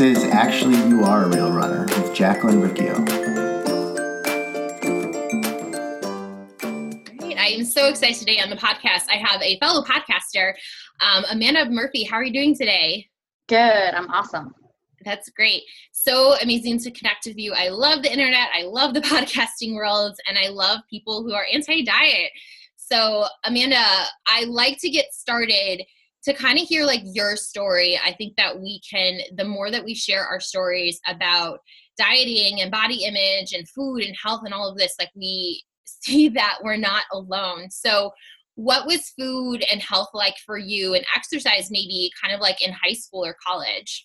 This is Actually You Are a Real Runner with Jacqueline Riccio. Great. I am so excited today on the podcast. I have a fellow podcaster, um, Amanda Murphy. How are you doing today? Good. I'm awesome. That's great. So amazing to connect with you. I love the internet. I love the podcasting world, and I love people who are anti diet. So, Amanda, I like to get started to kind of hear like your story. I think that we can, the more that we share our stories about dieting and body image and food and health and all of this, like we see that we're not alone. So, what was food and health like for you and exercise maybe kind of like in high school or college?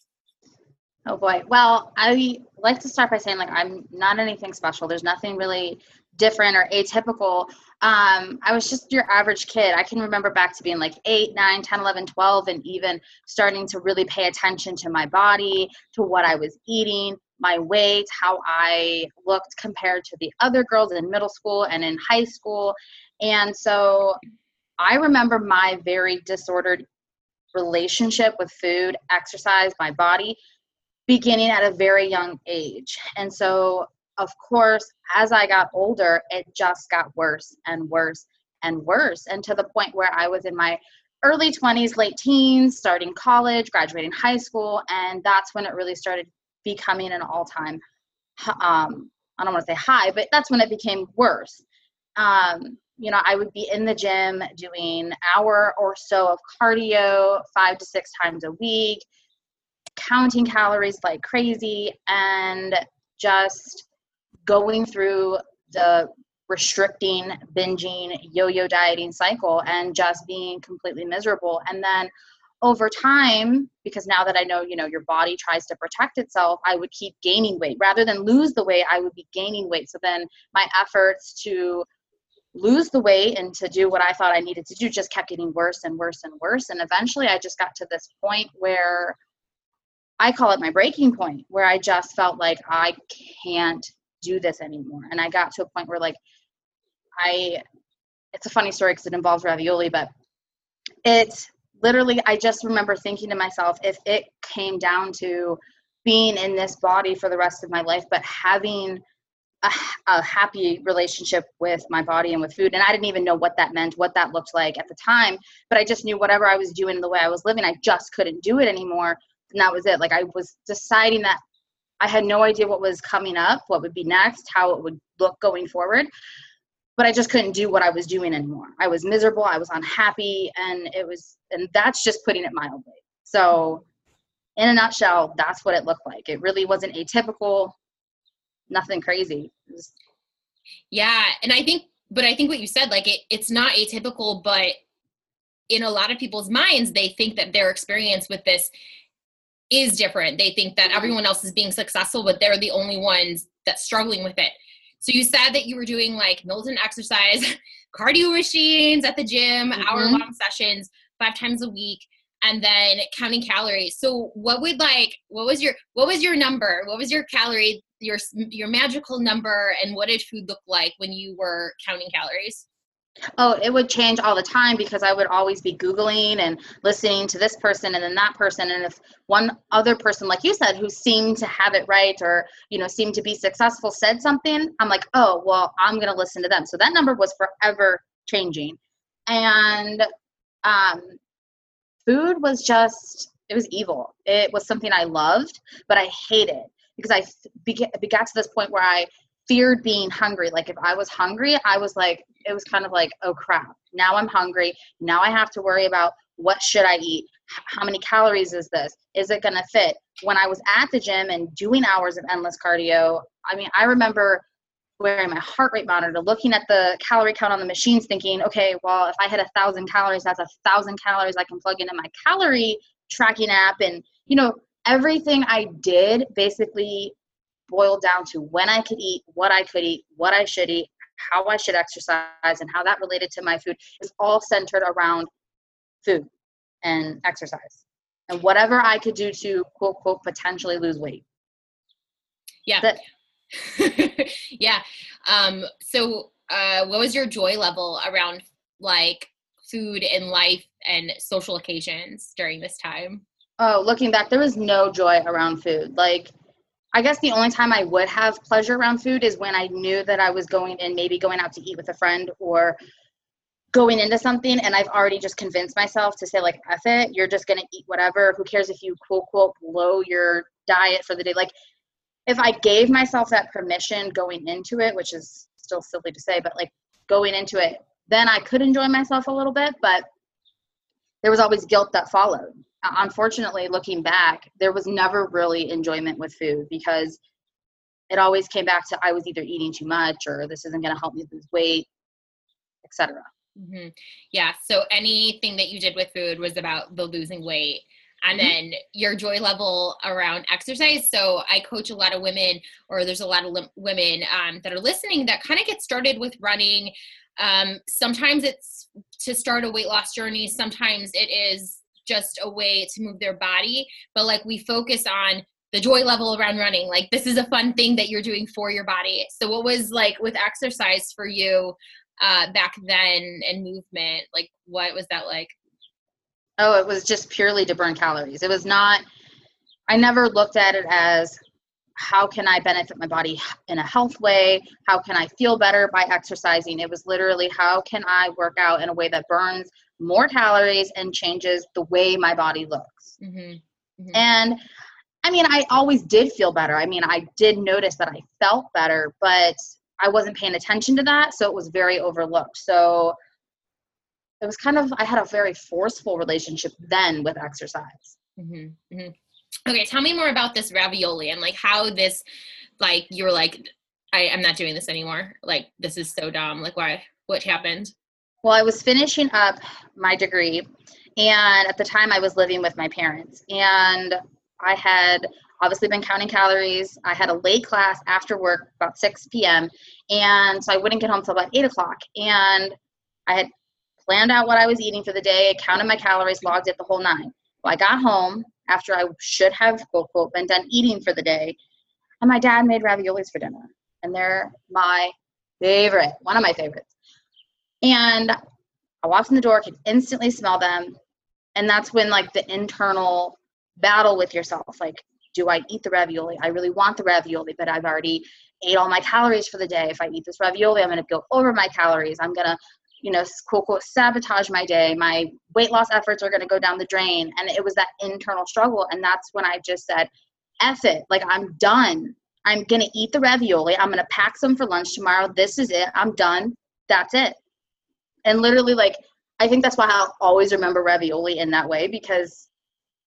Oh boy. Well, I like to start by saying like I'm not anything special. There's nothing really different or atypical. Um, I was just your average kid. I can remember back to being like 8, 9, 10, 11, 12 and even starting to really pay attention to my body, to what I was eating, my weight, how I looked compared to the other girls in middle school and in high school. And so I remember my very disordered relationship with food, exercise, my body beginning at a very young age. And so, of course, as I got older, it just got worse and worse and worse. And to the point where I was in my early 20s, late teens, starting college, graduating high school. And that's when it really started becoming an all time, um, I don't want to say high, but that's when it became worse. Um, you know, I would be in the gym doing hour or so of cardio five to six times a week, counting calories like crazy and just going through the restricting, binging, yo yo dieting cycle and just being completely miserable. And then over time, because now that I know, you know, your body tries to protect itself, I would keep gaining weight. Rather than lose the weight, I would be gaining weight. So then my efforts to lose the weight and to do what I thought I needed to do just kept getting worse and worse and worse. And eventually I just got to this point where I call it my breaking point where I just felt like I can't do this anymore. And I got to a point where like I it's a funny story because it involves ravioli, but it's literally I just remember thinking to myself if it came down to being in this body for the rest of my life, but having a, a, happy relationship with my body and with food. And I didn't even know what that meant, what that looked like at the time. But I just knew whatever I was doing, the way I was living, I just couldn't do it anymore and that was it. Like i was deciding that i had no idea what was coming up what would be next how it would look going forward but i just couldn't do what i was doing anymore. I was miserable i was unhappy and it was and that's just putting it mildly. So in a nutshell that's what it looked like. It really wasn't atypical nothing crazy. Was, yeah and i think but i think what you said like it, it's not atypical but in a lot of people's minds they think that their experience with this is different. They think that mm-hmm. everyone else is being successful, but they're the only ones that's struggling with it. So you said that you were doing like militant exercise, cardio machines at the gym, mm-hmm. hour long sessions, five times a week, and then counting calories. So what would like what was your what was your number? What was your calorie your your magical number and what did food look like when you were counting calories? Oh, it would change all the time because I would always be Googling and listening to this person and then that person. And if one other person, like you said, who seemed to have it right or, you know, seemed to be successful said something, I'm like, oh, well, I'm going to listen to them. So that number was forever changing. And um, food was just, it was evil. It was something I loved, but I hated because I began, got to this point where I feared being hungry. Like if I was hungry, I was like, it was kind of like, oh crap, now I'm hungry. Now I have to worry about what should I eat? How many calories is this? Is it to fit? When I was at the gym and doing hours of endless cardio, I mean, I remember wearing my heart rate monitor, looking at the calorie count on the machines, thinking, okay, well, if I hit a thousand calories, that's a thousand calories I can plug into my calorie tracking app. And, you know, everything I did basically boiled down to when I could eat, what I could eat, what I should eat, how I should exercise, and how that related to my food is all centered around food and exercise and whatever I could do to quote quote potentially lose weight. Yeah. yeah. Um, so uh, what was your joy level around like food and life and social occasions during this time? Oh, looking back, there was no joy around food. Like, I guess the only time I would have pleasure around food is when I knew that I was going in, maybe going out to eat with a friend or going into something and I've already just convinced myself to say like F it, you're just gonna eat whatever. Who cares if you quote quote blow your diet for the day? Like if I gave myself that permission going into it, which is still silly to say, but like going into it, then I could enjoy myself a little bit, but there was always guilt that followed. Unfortunately, looking back, there was never really enjoyment with food because it always came back to I was either eating too much or this isn't going to help me lose weight, etc. Mm-hmm. Yeah. So anything that you did with food was about the losing weight and mm-hmm. then your joy level around exercise. So I coach a lot of women, or there's a lot of li- women um, that are listening that kind of get started with running. Um, sometimes it's to start a weight loss journey. Sometimes it is just a way to move their body. But like we focus on the joy level around running. Like this is a fun thing that you're doing for your body. So what was like with exercise for you? uh, back then and movement? Like, what was that like? Oh, it was just purely to burn calories. It was not, I never looked at it as how can I benefit my body in a health way? How can I feel better by exercising? It was literally how can I work out in a way that burns more calories and changes the way my body looks. Mm-hmm. Mm-hmm. And I mean, I always did feel better. I mean, I did notice that I felt better, but I wasn't paying attention to that, so it was very overlooked. So it was kind of I had a very forceful relationship then with exercise. Mm-hmm, mm-hmm. Okay, tell me more about this ravioli and like how this, like you were like, I, I'm not doing this anymore. Like this is so dumb. Like why? What happened? Well, I was finishing up my degree, and at the time I was living with my parents, and I had obviously been counting calories. I had a late class after work, about 6 p.m. And so I wouldn't get home till about 8 o'clock. And I had planned out what I was eating for the day, counted my calories, logged it the whole nine. Well, I got home after I should have, quote, quote, been done eating for the day. And my dad made raviolis for dinner. And they're my favorite, one of my favorites. And I walked in the door, could instantly smell them. And that's when, like, the internal battle with yourself, like, do I eat the ravioli? I really want the ravioli, but I've already ate all my calories for the day. If I eat this ravioli, I'm going to go over my calories. I'm going to, you know, quote, quote, sabotage my day. My weight loss efforts are going to go down the drain. And it was that internal struggle. And that's when I just said, F it. Like, I'm done. I'm going to eat the ravioli. I'm going to pack some for lunch tomorrow. This is it. I'm done. That's it. And literally, like, I think that's why I'll always remember ravioli in that way because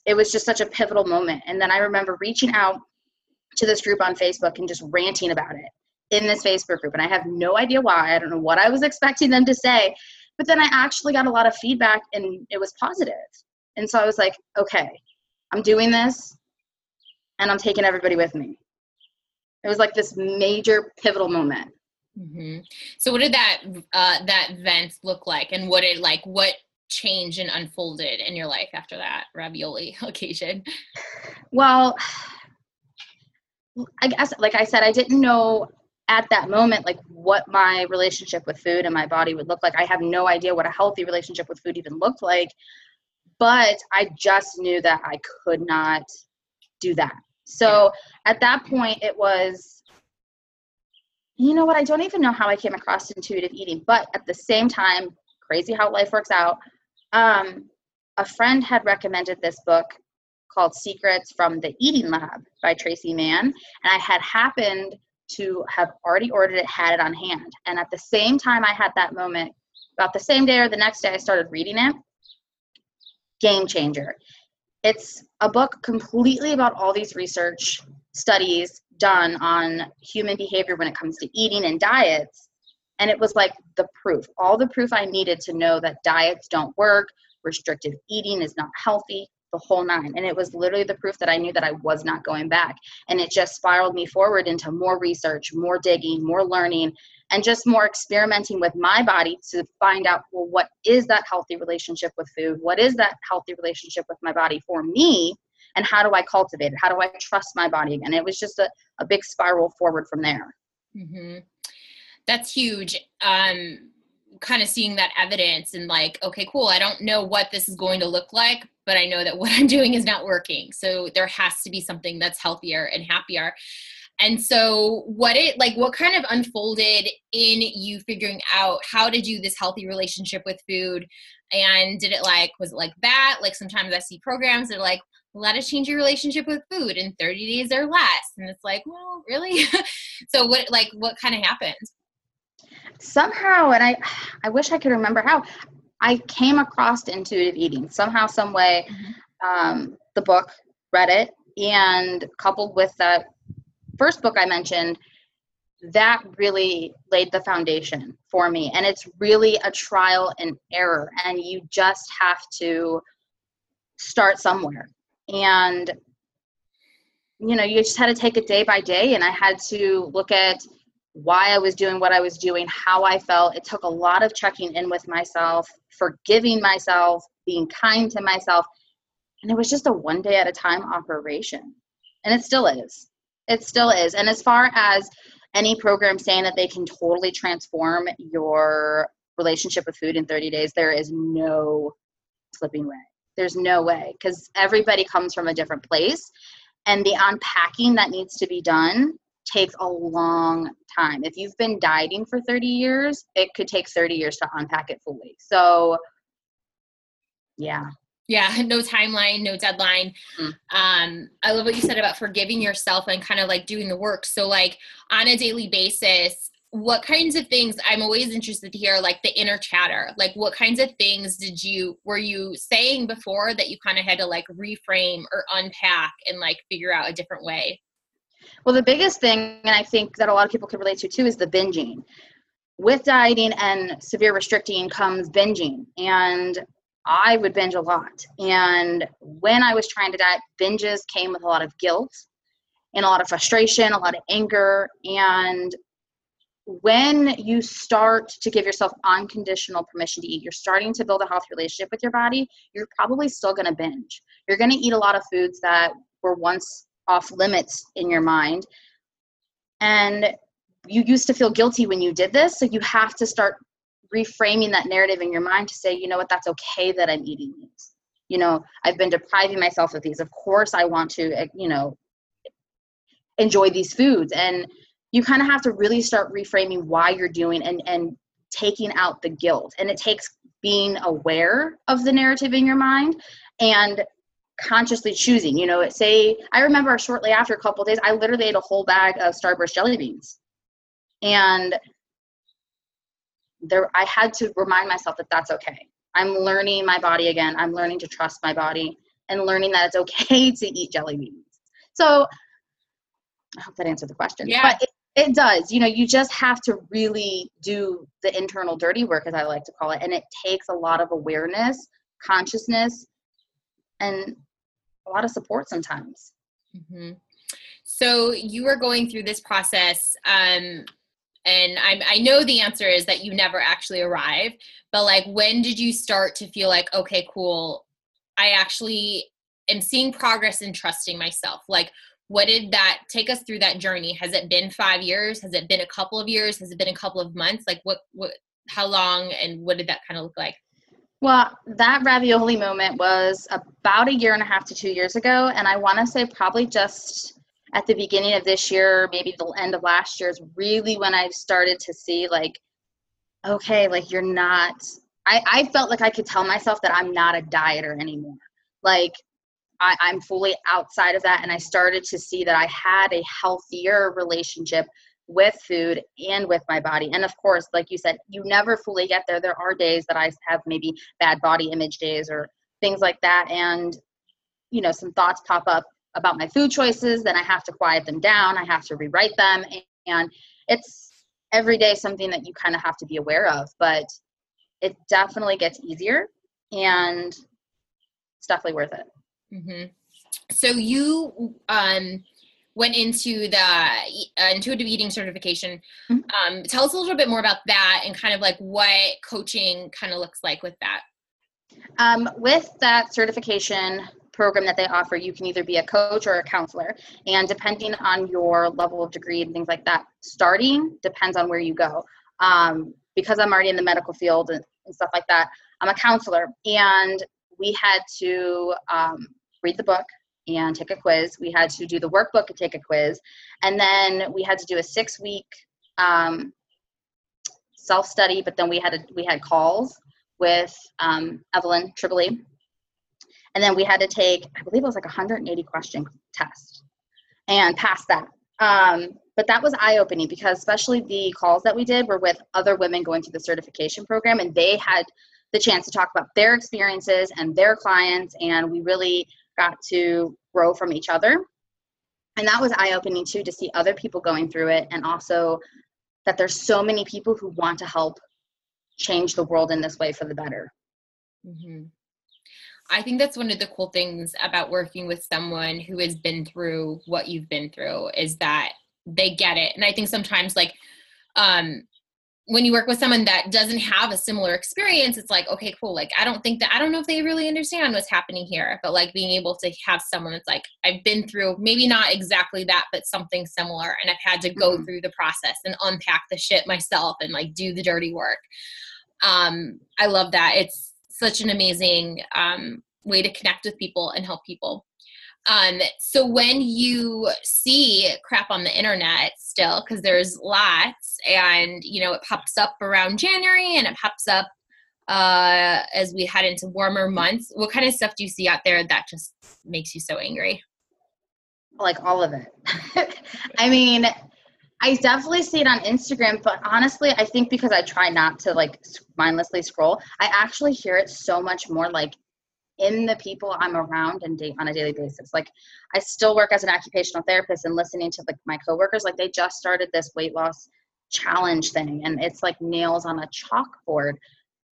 it was just such a pivotal moment. And then I remember reaching out to this group on Facebook and just ranting about it in this Facebook group. And I have no idea why. I don't know what I was expecting them to say. But then I actually got a lot of feedback and it was positive. And so I was like, okay, I'm doing this and I'm taking everybody with me. It was like this major pivotal moment. Mm-hmm. So what did that uh, that event look like, and what did like what changed and unfolded in your life after that ravioli occasion? Well, I guess, like I said, I didn't know at that moment like what my relationship with food and my body would look like. I have no idea what a healthy relationship with food even looked like, but I just knew that I could not do that. So at that point, it was, you know what? I don't even know how I came across intuitive eating, but at the same time, crazy how life works out. Um, a friend had recommended this book called Secrets from the Eating Lab by Traci Mann, and I had happened to have already ordered it, had it on hand. And at the same time I had that moment, about the same day or the next day, I started reading it. Game changer. It's a book completely about all these research studies done on human behavior when it comes to eating and diets and it was like the proof, all the proof I needed to know that diets don't work, restrictive eating is not healthy, the whole nine. And it was literally the proof that I knew that I was not going back. And it just spiraled me forward into more research, more digging, more learning, and just more experimenting with my body to find out well, what is that healthy relationship with food? What is that healthy relationship with my body for me? And how do I cultivate it? How do I trust my body again? It was just a, a big spiral forward from there. Mm-hmm that's huge. Um, kind of seeing that evidence and like okay cool i don't know what this is going to look like but i know that what i'm doing is not working. So there has to be something that's healthier and happier. And so what it like what kind of unfolded in you figuring out how to do this healthy relationship with food? And did it like was it like that? Like sometimes i see programs that are like let us change your relationship with food in 30 days or less. And it's like well really? So what like what kind of happened somehow and i i wish i could remember how i came across intuitive eating somehow some way mm-hmm. um, the book read it and coupled with that first book i mentioned that really laid the foundation for me and it's really a trial and error and you just have to start somewhere and you know you just had to take it day by day and i had to look at why i was doing what i was doing how i felt. It took a lot of checking in with myself forgiving myself being kind to myself. And it was just a one day at a time operation. And it still is. It still is. And as far as any program saying that they can totally transform your relationship with food in 30 days there is no flipping way. There's no way. Because everybody comes from a different place. And the unpacking that needs to be done takes a long time. If you've been dieting for 30 years, it could take 30 years to unpack it fully. So, yeah. Yeah, no timeline, no deadline. Mm. Um, I love what you said about forgiving yourself and kind of like doing the work. So, like on a daily basis, what kinds of things i'm always interested to hear like the inner chatter like what kinds of things did you were you saying before that you kind of had to like reframe or unpack and like figure out a different way well the biggest thing and i think that a lot of people can relate to too is the binging. With dieting and severe restricting comes binging and i would binge a lot. And when i was trying to diet binges came with a lot of guilt and a lot of frustration a lot of anger. And when you start to give yourself unconditional permission to eat, you're starting to build a healthy relationship with your body, you're probably still going to binge. You're going to eat a lot of foods that were once off limits in your mind. And you used to feel guilty when you did this. So you have to start reframing that narrative in your mind to say, you know what, that's okay that I'm eating these. You know, I've been depriving myself of these. Of course, I want to, eh, you know, enjoy these foods. And you kind of have to really start reframing why you're doing and and taking out the guilt and it takes being aware of the narrative in your mind and consciously choosing you know it say i remember shortly after a couple days i literally ate a whole bag of starburst jelly beans and there i had to remind myself that that's okay i'm learning my body again i'm learning to trust my body and learning that it's okay to eat jelly beans so i hope that answered the question yeah. but it, it does. You know, you just have to really do the internal dirty work, as I like to call it. And it takes a lot of awareness, consciousness, and a lot of support sometimes. Mm-hmm. So you were going through this process, um, and i I know the answer is that you never actually arrive. But like, when did you start to feel like, okay, cool, I actually am seeing progress in trusting myself? Like, what did that take us through that journey has it been five years has it been a couple of years has it been a couple of months like what what how long and what did that kind of look like well that ravioli moment was about a year and a half to two years ago and i want to say probably just at the beginning of this year maybe the end of last year is really when i started to see like okay like you're not i i felt like i could tell myself that i'm not a dieter anymore like I, I'm fully outside of that. And I started to see that I had a healthier relationship with food and with my body. And of course, like you said, you never fully get there. There are days that I have maybe bad body image days or things like that. And, you know, some thoughts pop up about my food choices. Then I have to quiet them down. I have to rewrite them. And it's every day something that you kind of have to be aware of. But it definitely gets easier and it's definitely worth it. Mm-hmm. So you um, went into the uh, intuitive eating certification. Mm-hmm. Um, tell us a little bit more about that and kind of like what coaching kind of looks like with that. Um, with that certification program that they offer, you can either be a coach or a counselor. And depending on your level of degree and things like that, starting depends on where you go. Um, because I'm already in the medical field and, and stuff like that, I'm a counselor. And we had to um, read the book and take a quiz. We had to do the workbook and take a quiz. And then we had to do a six week um, self study, but then we had, a, we had calls with um, Evelyn Tribole. And then we had to take, I believe it was like a 180 question test and pass that. Um, but that was eye opening because especially the calls that we did were with other women going through the certification program and they had the chance to talk about their experiences and their clients and we really got to grow from each other and that was eye opening too to see other people going through it and also that there's so many people who want to help change the world in this way for the better mm-hmm. I think that's one of the cool things about working with someone who has been through what you've been through is that they get it. And I think sometimes like um when you work with someone that doesn't have a similar experience, it's like, okay, cool. Like, I don't think that, I don't know if they really understand what's happening here, but like being able to have someone that's like, I've been through maybe not exactly that, but something similar. And I've had to go mm-hmm. through the process and unpack the shit myself and like do the dirty work. Um, I love that. It's such an amazing um, way to connect with people and help people. Um, so when you see crap on the internet still, because there's lots, and you know it pops up around January and it pops up uh, as we head into warmer months. What kind of stuff do you see out there that just makes you so angry? Like all of it. I mean, I definitely see it on Instagram, but honestly, I think because I try not to like mindlessly scroll, I actually hear it so much more like in the people I'm around and date on a daily basis. Like I still work as an occupational therapist and listening to like my coworkers, like they just started this weight loss challenge thing and it's like nails on a chalkboard.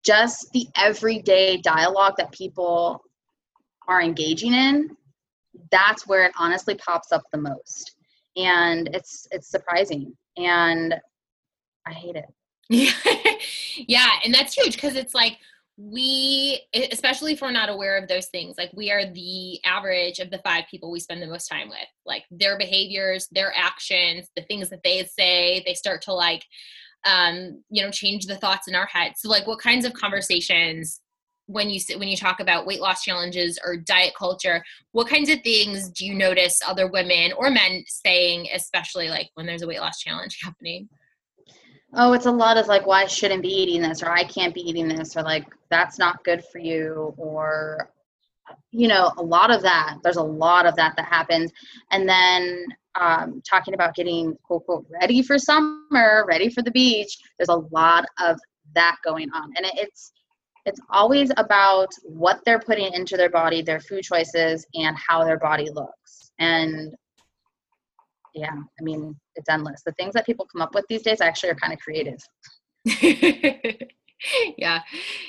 Just the everyday dialogue that people are engaging in, that's where it honestly pops up the most. And it's it's surprising. And I hate it. yeah, and that's huge because it's like we especially if we're not aware of those things like we are the average of the five people we spend the most time with. Like their behaviors their actions the things that they say they start to like um you know change the thoughts in our heads. So like what kinds of conversations when you when you talk about weight loss challenges or diet culture what kinds of things do you notice other women or men saying especially like when there's a weight loss challenge happening oh, it's a lot of like, why well, shouldn't be eating this, or I can't be eating this, or like, that's not good for you, or, you know, a lot of that. There's a lot of that that happens. And then um, talking about getting quote, quote, ready for summer, ready for the beach, there's a lot of that going on. And it, it's, it's always about what they're putting into their body, their food choices, and how their body looks. And yeah, I mean, it's endless. The things that people come up with these days actually are kind of creative. yeah,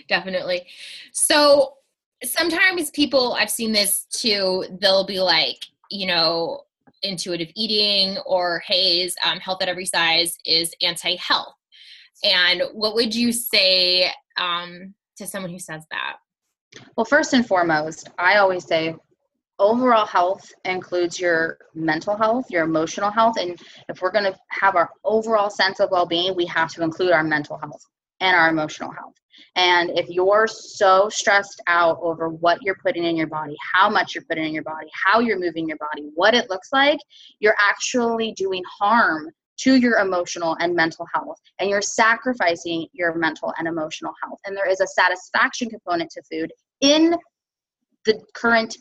definitely. So sometimes people, I've seen this too, they'll be like, you know, intuitive eating or HAES, um, health at every size is anti health. And what would you say um, to someone who says that? Well, first and foremost, I always say overall health includes your mental health, your emotional health, and if we're going to have our overall sense of well-being, we have to include our mental health and our emotional health. And if you're so stressed out over what you're putting in your body, how much you're putting in your body, how you're moving your body, what it looks like, you're actually doing harm to your emotional and mental health and you're sacrificing your mental and emotional health and there is a satisfaction component to food in the current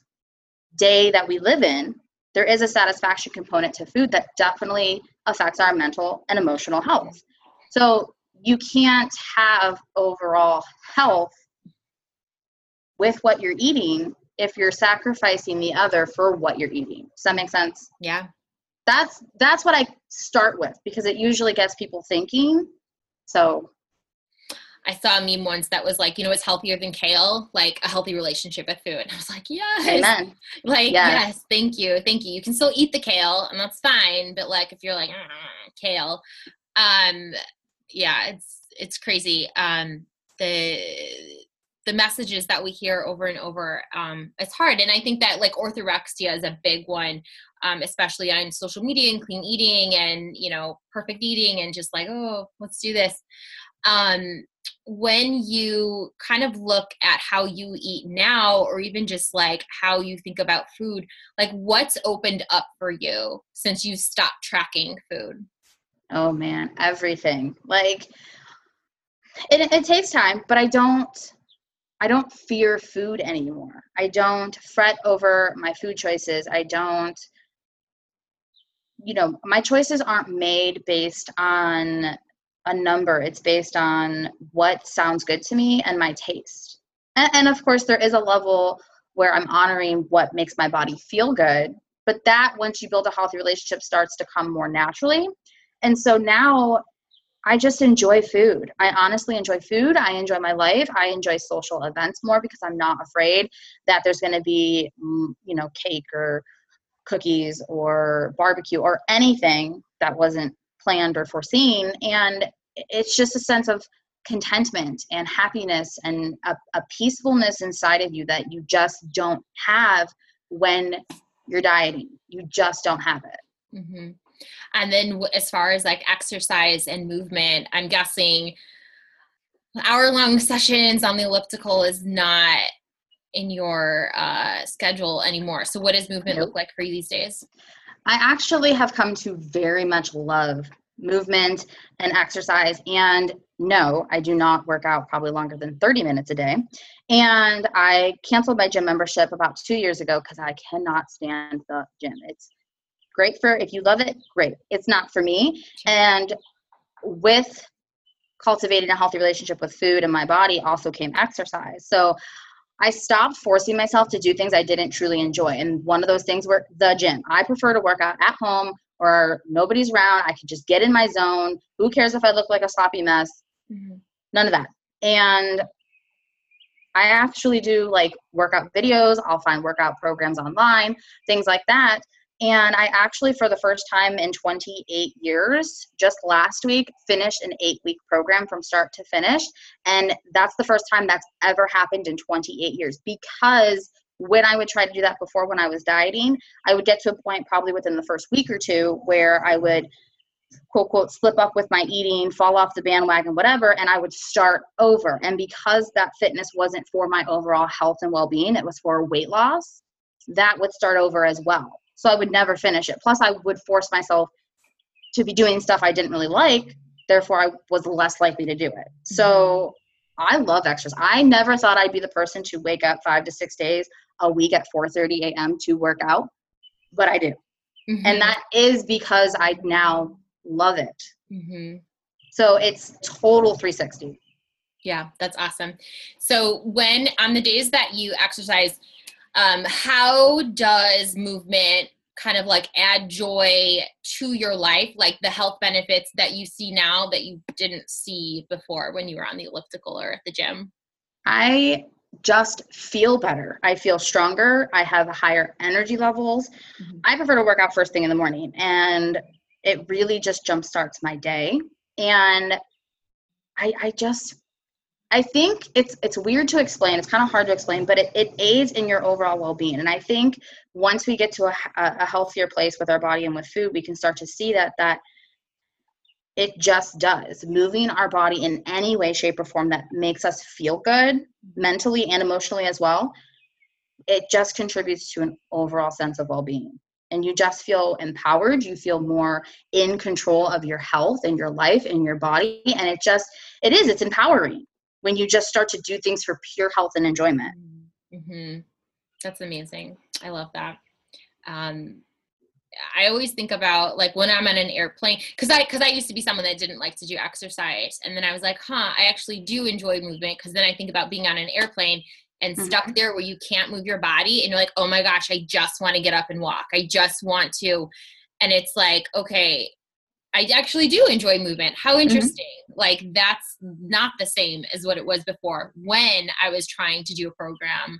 day that we live in, there is a satisfaction component to food that definitely affects our mental and emotional health. So you can't have overall health with what you're eating if you're sacrificing the other for what you're eating. Does that make sense? Yeah. That's that's what I start with because it usually gets people thinking. So I saw a meme once that was like, you know, it's healthier than kale, like a healthy relationship with food. And I was like, yes. Amen. Like, yes. yes. thank you. Thank you. You can still eat the kale and that's fine. But like, if you're like, ah, kale, um, yeah, it's, it's crazy. Um, the, the messages that we hear over and over, um, it's hard. And I think that like orthorexia is a big one, um, especially on social media and clean eating and, you know, perfect eating and just like, oh, let's do this um, when you kind of look at how you eat now or even just like how you think about food like what's opened up for you since you stopped tracking food? Oh man everything. Like it, it takes time but i don't i don't fear food anymore. I don't fret over my food choices. I don't you know my choices aren't made based on a number. It's based on what sounds good to me and my taste. And, and of course, there is a level where I'm honoring what makes my body feel good. But that, once you build a healthy relationship, starts to come more naturally. And so now I just enjoy food. I honestly enjoy food. I enjoy my life. I enjoy social events more because I'm not afraid that there's going to be, mm, you know, cake or cookies or barbecue or anything that wasn't planned or foreseen. And it's just a sense of contentment and happiness and a, a, peacefulness inside of you that you just don't have when you're dieting. You just don't have it. Mm-hmm. And then, as far as like exercise and movement, I'm guessing hour long sessions on the elliptical is not in your uh, schedule anymore. So, what does movement look like for you these days? I actually have come to very much love movement and exercise. And no, I do not work out probably longer than 30 minutes a day. And I canceled my gym membership about two years ago because I cannot stand the gym. It's great for if you love it, great. It's not for me. And with cultivating a healthy relationship with food and my body also came exercise. So I stopped forcing myself to do things I didn't truly enjoy. And one of those things were the gym. I prefer to work out at home or nobody's around. I can just get in my zone. Who cares if I look like a sloppy mess? Mm-hmm. None of that. And I actually do like workout videos. I'll find workout programs online, things like that. And I actually, for the first time in 28 years, just last week, finished an eight week program from start to finish. And that's the first time that's ever happened in 28 years because when I would try to do that before when I was dieting, I would get to a point probably within the first week or two where I would quote quote slip up with my eating, fall off the bandwagon, whatever, and I would start over. And because that fitness wasn't for my overall health and well being, it was for weight loss, that would start over as well. So I would never finish it. Plus, I would force myself to be doing stuff I didn't really like. Therefore, I was less likely to do it. So mm-hmm. I love exercise. I never thought I'd be the person to wake up five to six days a week at 4:30 a.m. to work out, but I do, mm-hmm. and that is because I now love it. Mm-hmm. So it's total 360. Yeah, that's awesome. So when on the days that you exercise, um, how does movement kind of like add joy to your life like the health benefits that you see now that you didn't see before when you were on the elliptical or at the gym i just feel better. I feel stronger. I have higher energy levels. Mm-hmm. I prefer to work out first thing in the morning, and it really just jumpstarts my day. And I, I just, I think it's it's weird to explain. It's kind of hard to explain, but it, it aids in your overall well being. And I think once we get to a, a healthier place with our body and with food, we can start to see that that it just does. Moving our body in any way, shape, or form that makes us feel good mentally and emotionally as well, it just contributes to an overall sense of well being. And you just feel empowered. You feel more in control of your health and your life and your body. And it just, it is, it's empowering when you just start to do things for pure health and enjoyment. Mm-hmm. That's amazing. I love that. Um, I always think about like when I'm on an airplane because I because I used to be someone that didn't like to do exercise and then I was like, huh, I actually do enjoy movement because then I think about being on an airplane and mm-hmm. stuck there where you can't move your body and you're like, oh my gosh, I just want to get up and walk. I just want to, and it's like, okay, I actually do enjoy movement. How mm-hmm. interesting! Mm-hmm. Like that's not the same as what it was before when I was trying to do a program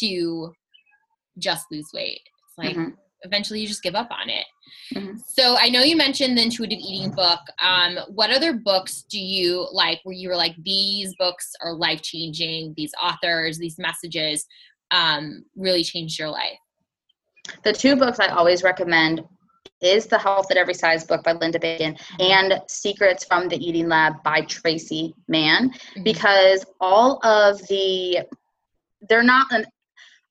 to just lose weight. It's like. Mm-hmm eventually you just give up on it. Mm-hmm. So I know you mentioned the intuitive eating book. Um, what other books do you like where you were like, these books are life changing, these authors, these messages um, really changed your life? The two books I always recommend is The Health at Every Size book by Linda Bacon and Secrets from the Eating Lab by Traci Mann mm-hmm. because all of the they're not an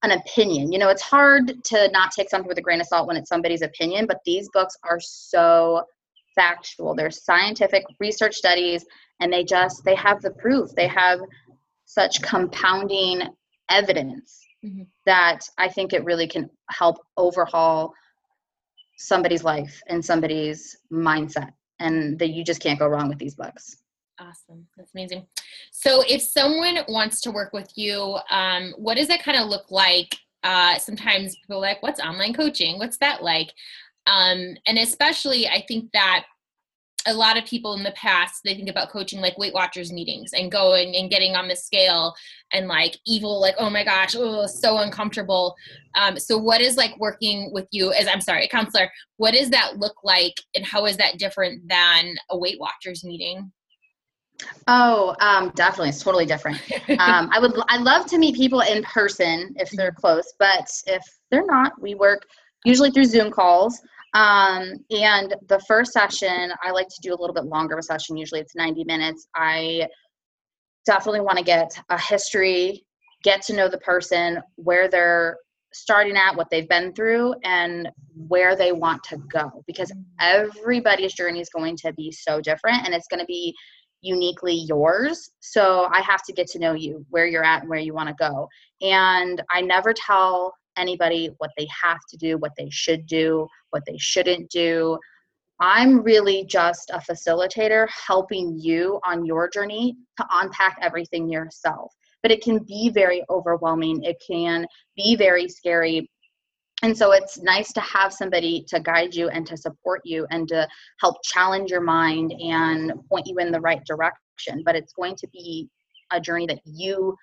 an opinion. You know, it's hard to not take something with a grain of salt when it's somebody's opinion, but these books are so factual. They're scientific research studies and they just they have the proof. They have such compounding evidence mm-hmm. that I think it really can help overhaul somebody's life and somebody's mindset and that you just can't go wrong with these books. Awesome. That's amazing. So, if someone wants to work with you, um, what does that kind of look like? Uh, sometimes people like, what's online coaching? What's that like? Um, and especially, I think that a lot of people in the past they think about coaching like weight watchers meetings and going and getting on the scale and like evil like oh my gosh oh so uncomfortable um, so what is like working with you as i'm sorry a counselor what does that look like and how is that different than a weight watchers meeting Oh, um, definitely. It's totally different. Um, I would, I love to meet people in person if they're close, but if they're not, we work usually through Zoom calls. Um, and the first session, I like to do a little bit longer of a session. Usually it's 90 minutes. I definitely want to get a history, get to know the person, where they're starting at, what they've been through, and where they want to go. Because everybody's journey is going to be so different and it's going to be uniquely yours. So I have to get to know you, where you're at, and where you want to go. And I never tell anybody what they have to do, what they should do, what they shouldn't do. I'm really just a facilitator helping you on your journey to unpack everything yourself. But it can be very overwhelming, it can be very scary. And so it's nice to have somebody to guide you and to support you and to help challenge your mind and point you in the right direction. But it's going to be a journey that you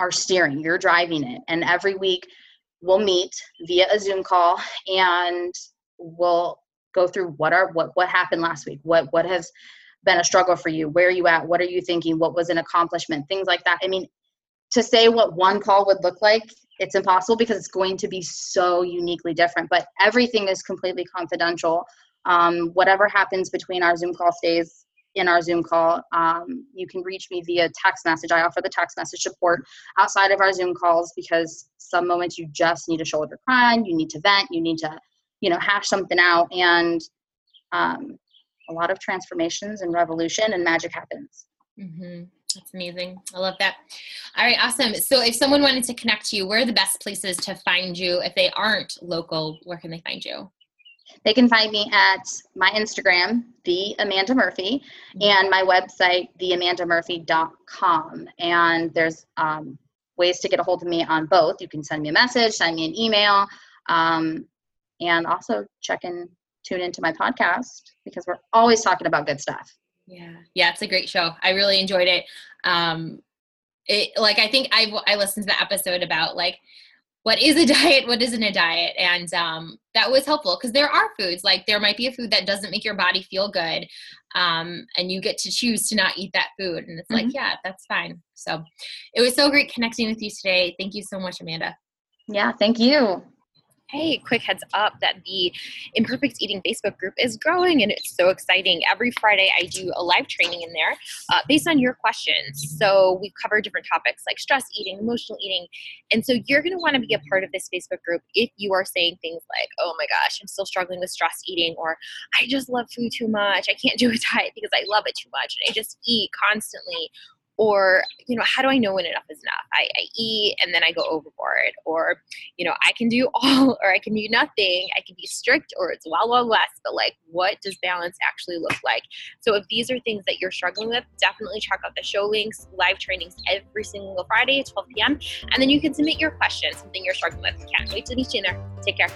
are steering, you're driving it. And every week, we'll meet via a Zoom call and we'll go through what are what what happened last week, what what has been a struggle for you, where are you at, what are you thinking, what was an accomplishment, things like that. I mean, to say what one call would look like, it's impossible because it's going to be so uniquely different. But everything is completely confidential. Um, whatever happens between our Zoom call stays in our Zoom call. Um, you can reach me via text message. I offer the text message support outside of our Zoom calls because some moments you just need to shoulder cry, you need to vent, you need to, you know, hash something out, and um, a lot of transformations and revolution and magic happens. Mm-hmm. That's amazing. I love that. All right, awesome. So, if someone wanted to connect to you, where are the best places to find you? If they aren't local, where can they find you? They can find me at my Instagram, the Amanda Murphy, and my website, theamandamurphy.com. And there's um, ways to get a hold of me on both. You can send me a message, send me an email, um, and also check and tune into my podcast because we're always talking about good stuff. Yeah, yeah, it's a great show. I really enjoyed it. Um, it like I think I I listened to the episode about like what is a diet, what isn't a diet, and um, that was helpful because there are foods like there might be a food that doesn't make your body feel good, um, and you get to choose to not eat that food, and it's mm-hmm. like yeah, that's fine. So it was so great connecting with you today. Thank you so much, Amanda. Yeah, thank you hey, quick heads up that the Imperfect Eating Facebook group is growing and it's so exciting. Every Friday, I do a live training in there uh, based on your questions. So we cover different topics like stress eating, emotional eating. And so you're going to want to be a part of this Facebook group if you are saying things like, oh my gosh, I'm still struggling with stress eating, or I just love food too much. I can't do a diet because I love it too much and I just eat constantly or you know how do i know when enough is enough? I, I, eat and then i go overboard or you know i can do all or i can do nothing. I can be strict or it's wild wild west but like what does balance actually look like? So if these are things that you're struggling with definitely check out the show links live trainings every single friday at 12 p.m and then you can submit your questions something you're struggling with. Can't wait to meet you in there take care